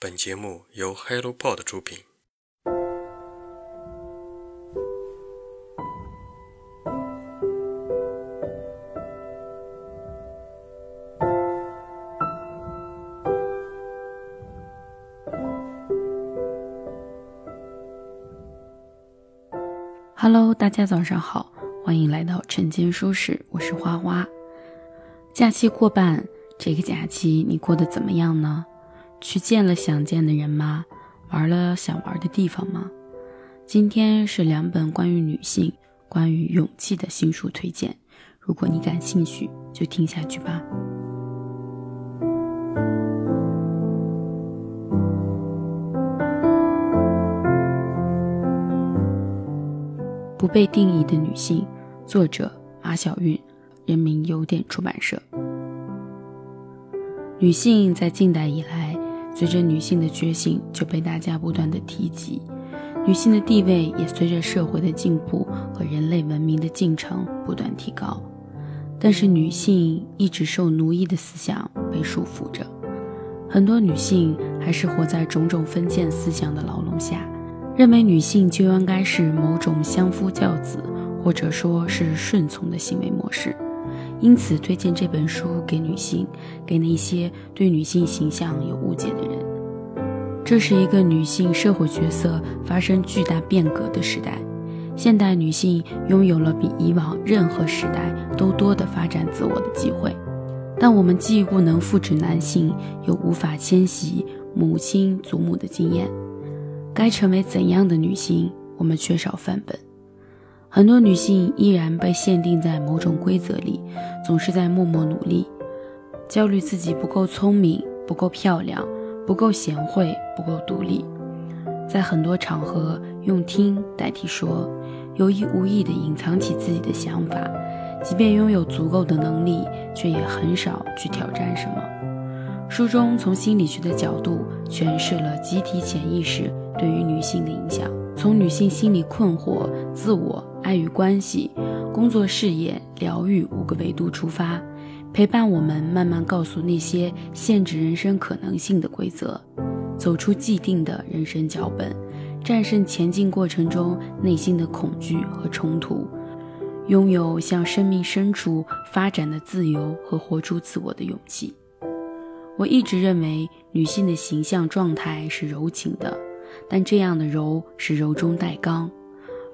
本节目由 HelloPod 出品。Hello，大家早上好，欢迎来到晨间书室，我是花花。假期过半，这个假期你过得怎么样呢？去见了想见的人吗？玩了想玩的地方吗？今天是两本关于女性、关于勇气的新书推荐。如果你感兴趣，就听下去吧。不被定义的女性，作者马晓韵，人民邮电出版社。女性在近代以来。随着女性的觉醒，就被大家不断的提及，女性的地位也随着社会的进步和人类文明的进程不断提高。但是女性一直受奴役的思想被束缚着，很多女性还是活在种种封建思想的牢笼下，认为女性就应该是某种相夫教子，或者说是顺从的行为模式。因此，推荐这本书给女性，给那些对女性形象有误解的人。这是一个女性社会角色发生巨大变革的时代，现代女性拥有了比以往任何时代都多的发展自我的机会。但我们既不能复制男性，又无法迁徙母亲、祖母的经验。该成为怎样的女性，我们缺少范本。很多女性依然被限定在某种规则里，总是在默默努力，焦虑自己不够聪明、不够漂亮、不够贤惠、不够独立，在很多场合用听代替说，有意无意地隐藏起自己的想法，即便拥有足够的能力，却也很少去挑战什么。书中从心理学的角度诠释了集体潜意识对于女性的影响。从女性心理困惑、自我、爱与关系、工作、事业、疗愈五个维度出发，陪伴我们慢慢告诉那些限制人生可能性的规则，走出既定的人生脚本，战胜前进过程中内心的恐惧和冲突，拥有向生命深处发展的自由和活出自我的勇气。我一直认为，女性的形象状态是柔情的。但这样的柔是柔中带刚，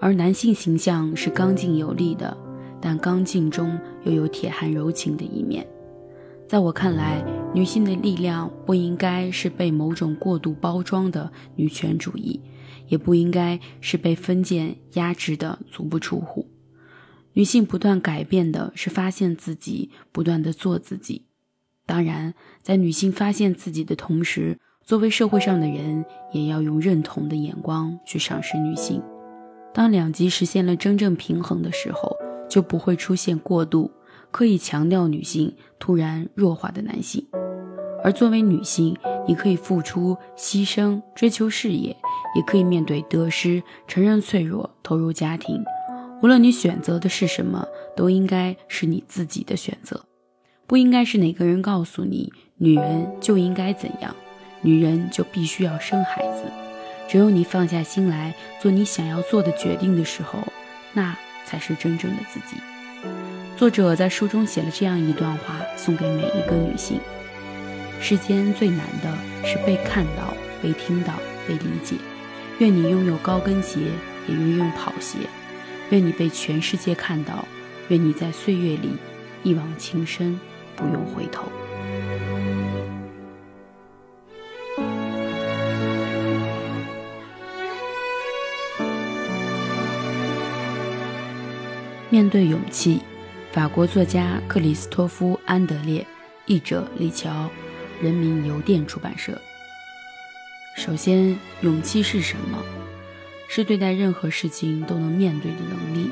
而男性形象是刚劲有力的，但刚劲中又有铁汉柔情的一面。在我看来，女性的力量不应该是被某种过度包装的女权主义，也不应该是被封建压制的足不出户。女性不断改变的是发现自己，不断的做自己。当然，在女性发现自己的同时，作为社会上的人，也要用认同的眼光去赏识女性。当两极实现了真正平衡的时候，就不会出现过度刻意强调女性、突然弱化的男性。而作为女性，你可以付出、牺牲、追求事业，也可以面对得失、承认脆弱、投入家庭。无论你选择的是什么，都应该是你自己的选择，不应该是哪个人告诉你女人就应该怎样。女人就必须要生孩子，只有你放下心来做你想要做的决定的时候，那才是真正的自己。作者在书中写了这样一段话，送给每一个女性：世间最难的是被看到、被听到、被理解。愿你拥有高跟鞋，也愿用跑鞋；愿你被全世界看到；愿你在岁月里一往情深，不用回头。面对勇气，法国作家克里斯托夫·安德烈，译者李乔，人民邮电出版社。首先，勇气是什么？是对待任何事情都能面对的能力。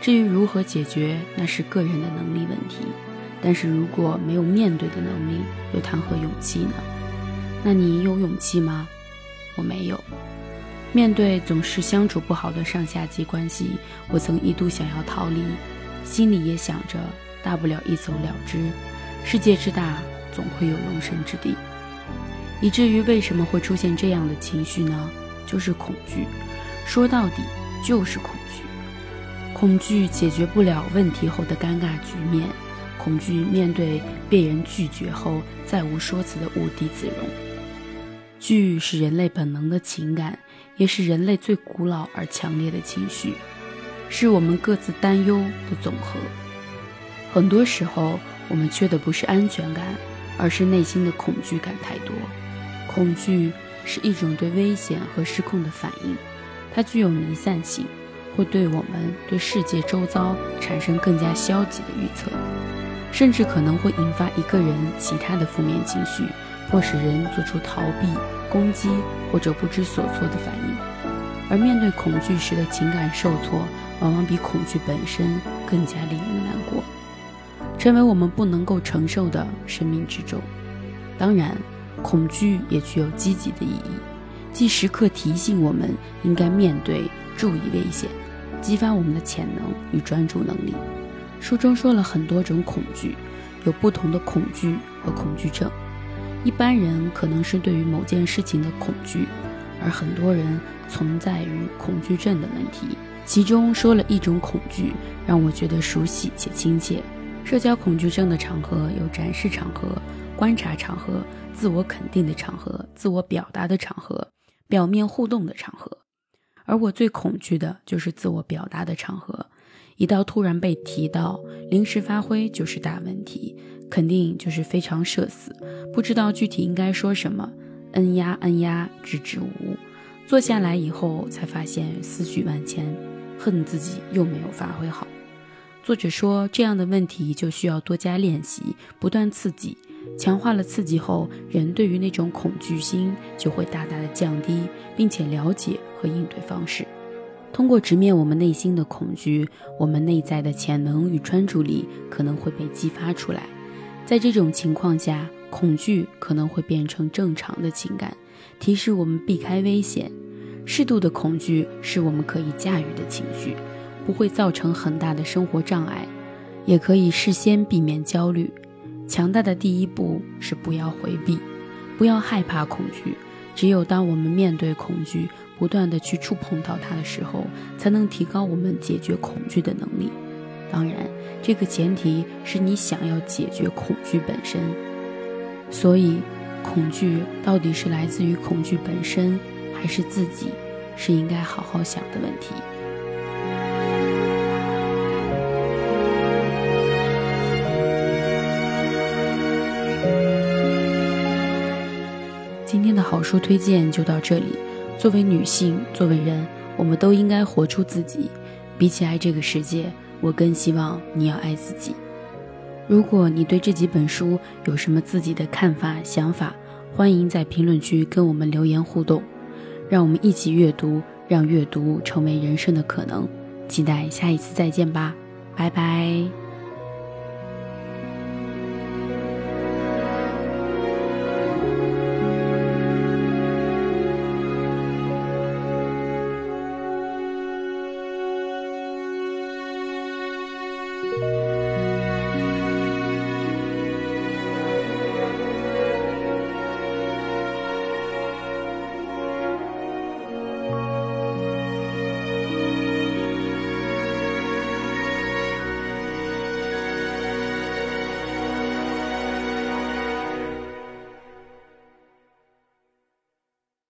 至于如何解决，那是个人的能力问题。但是如果没有面对的能力，又谈何勇气呢？那你有勇气吗？我没有。面对总是相处不好的上下级关系，我曾一度想要逃离，心里也想着大不了一走了之。世界之大，总会有容身之地。以至于为什么会出现这样的情绪呢？就是恐惧，说到底就是恐惧。恐惧解决不了问题后的尴尬局面，恐惧面对被人拒绝后再无说辞的无地自容。惧是人类本能的情感，也是人类最古老而强烈的情绪，是我们各自担忧的总和。很多时候，我们缺的不是安全感，而是内心的恐惧感太多。恐惧是一种对危险和失控的反应，它具有弥散性，会对我们对世界周遭产生更加消极的预测，甚至可能会引发一个人其他的负面情绪，迫使人做出逃避、攻击或者不知所措的反应。而面对恐惧时的情感受挫，往往比恐惧本身更加令人难过，成为我们不能够承受的生命之重。当然。恐惧也具有积极的意义，即时刻提醒我们应该面对、注意危险，激发我们的潜能与专注能力。书中说了很多种恐惧，有不同的恐惧和恐惧症。一般人可能是对于某件事情的恐惧，而很多人存在于恐惧症的问题。其中说了一种恐惧，让我觉得熟悉且亲切。社交恐惧症的场合有展示场合、观察场合。自我肯定的场合，自我表达的场合，表面互动的场合，而我最恐惧的就是自我表达的场合。一到突然被提到，临时发挥就是大问题，肯定就是非常社死，不知道具体应该说什么，嗯呀嗯呀，支支吾吾。坐下来以后才发现思绪万千，恨自己又没有发挥好。作者说，这样的问题就需要多加练习，不断刺激。强化了刺激后，人对于那种恐惧心就会大大的降低，并且了解和应对方式。通过直面我们内心的恐惧，我们内在的潜能与专注力可能会被激发出来。在这种情况下，恐惧可能会变成正常的情感，提示我们避开危险。适度的恐惧是我们可以驾驭的情绪，不会造成很大的生活障碍，也可以事先避免焦虑。强大的第一步是不要回避，不要害怕恐惧。只有当我们面对恐惧，不断的去触碰到它的时候，才能提高我们解决恐惧的能力。当然，这个前提是你想要解决恐惧本身。所以，恐惧到底是来自于恐惧本身，还是自己，是应该好好想的问题。今天的好书推荐就到这里。作为女性，作为人，我们都应该活出自己。比起爱这个世界，我更希望你要爱自己。如果你对这几本书有什么自己的看法、想法，欢迎在评论区跟我们留言互动。让我们一起阅读，让阅读成为人生的可能。期待下一次再见吧，拜拜。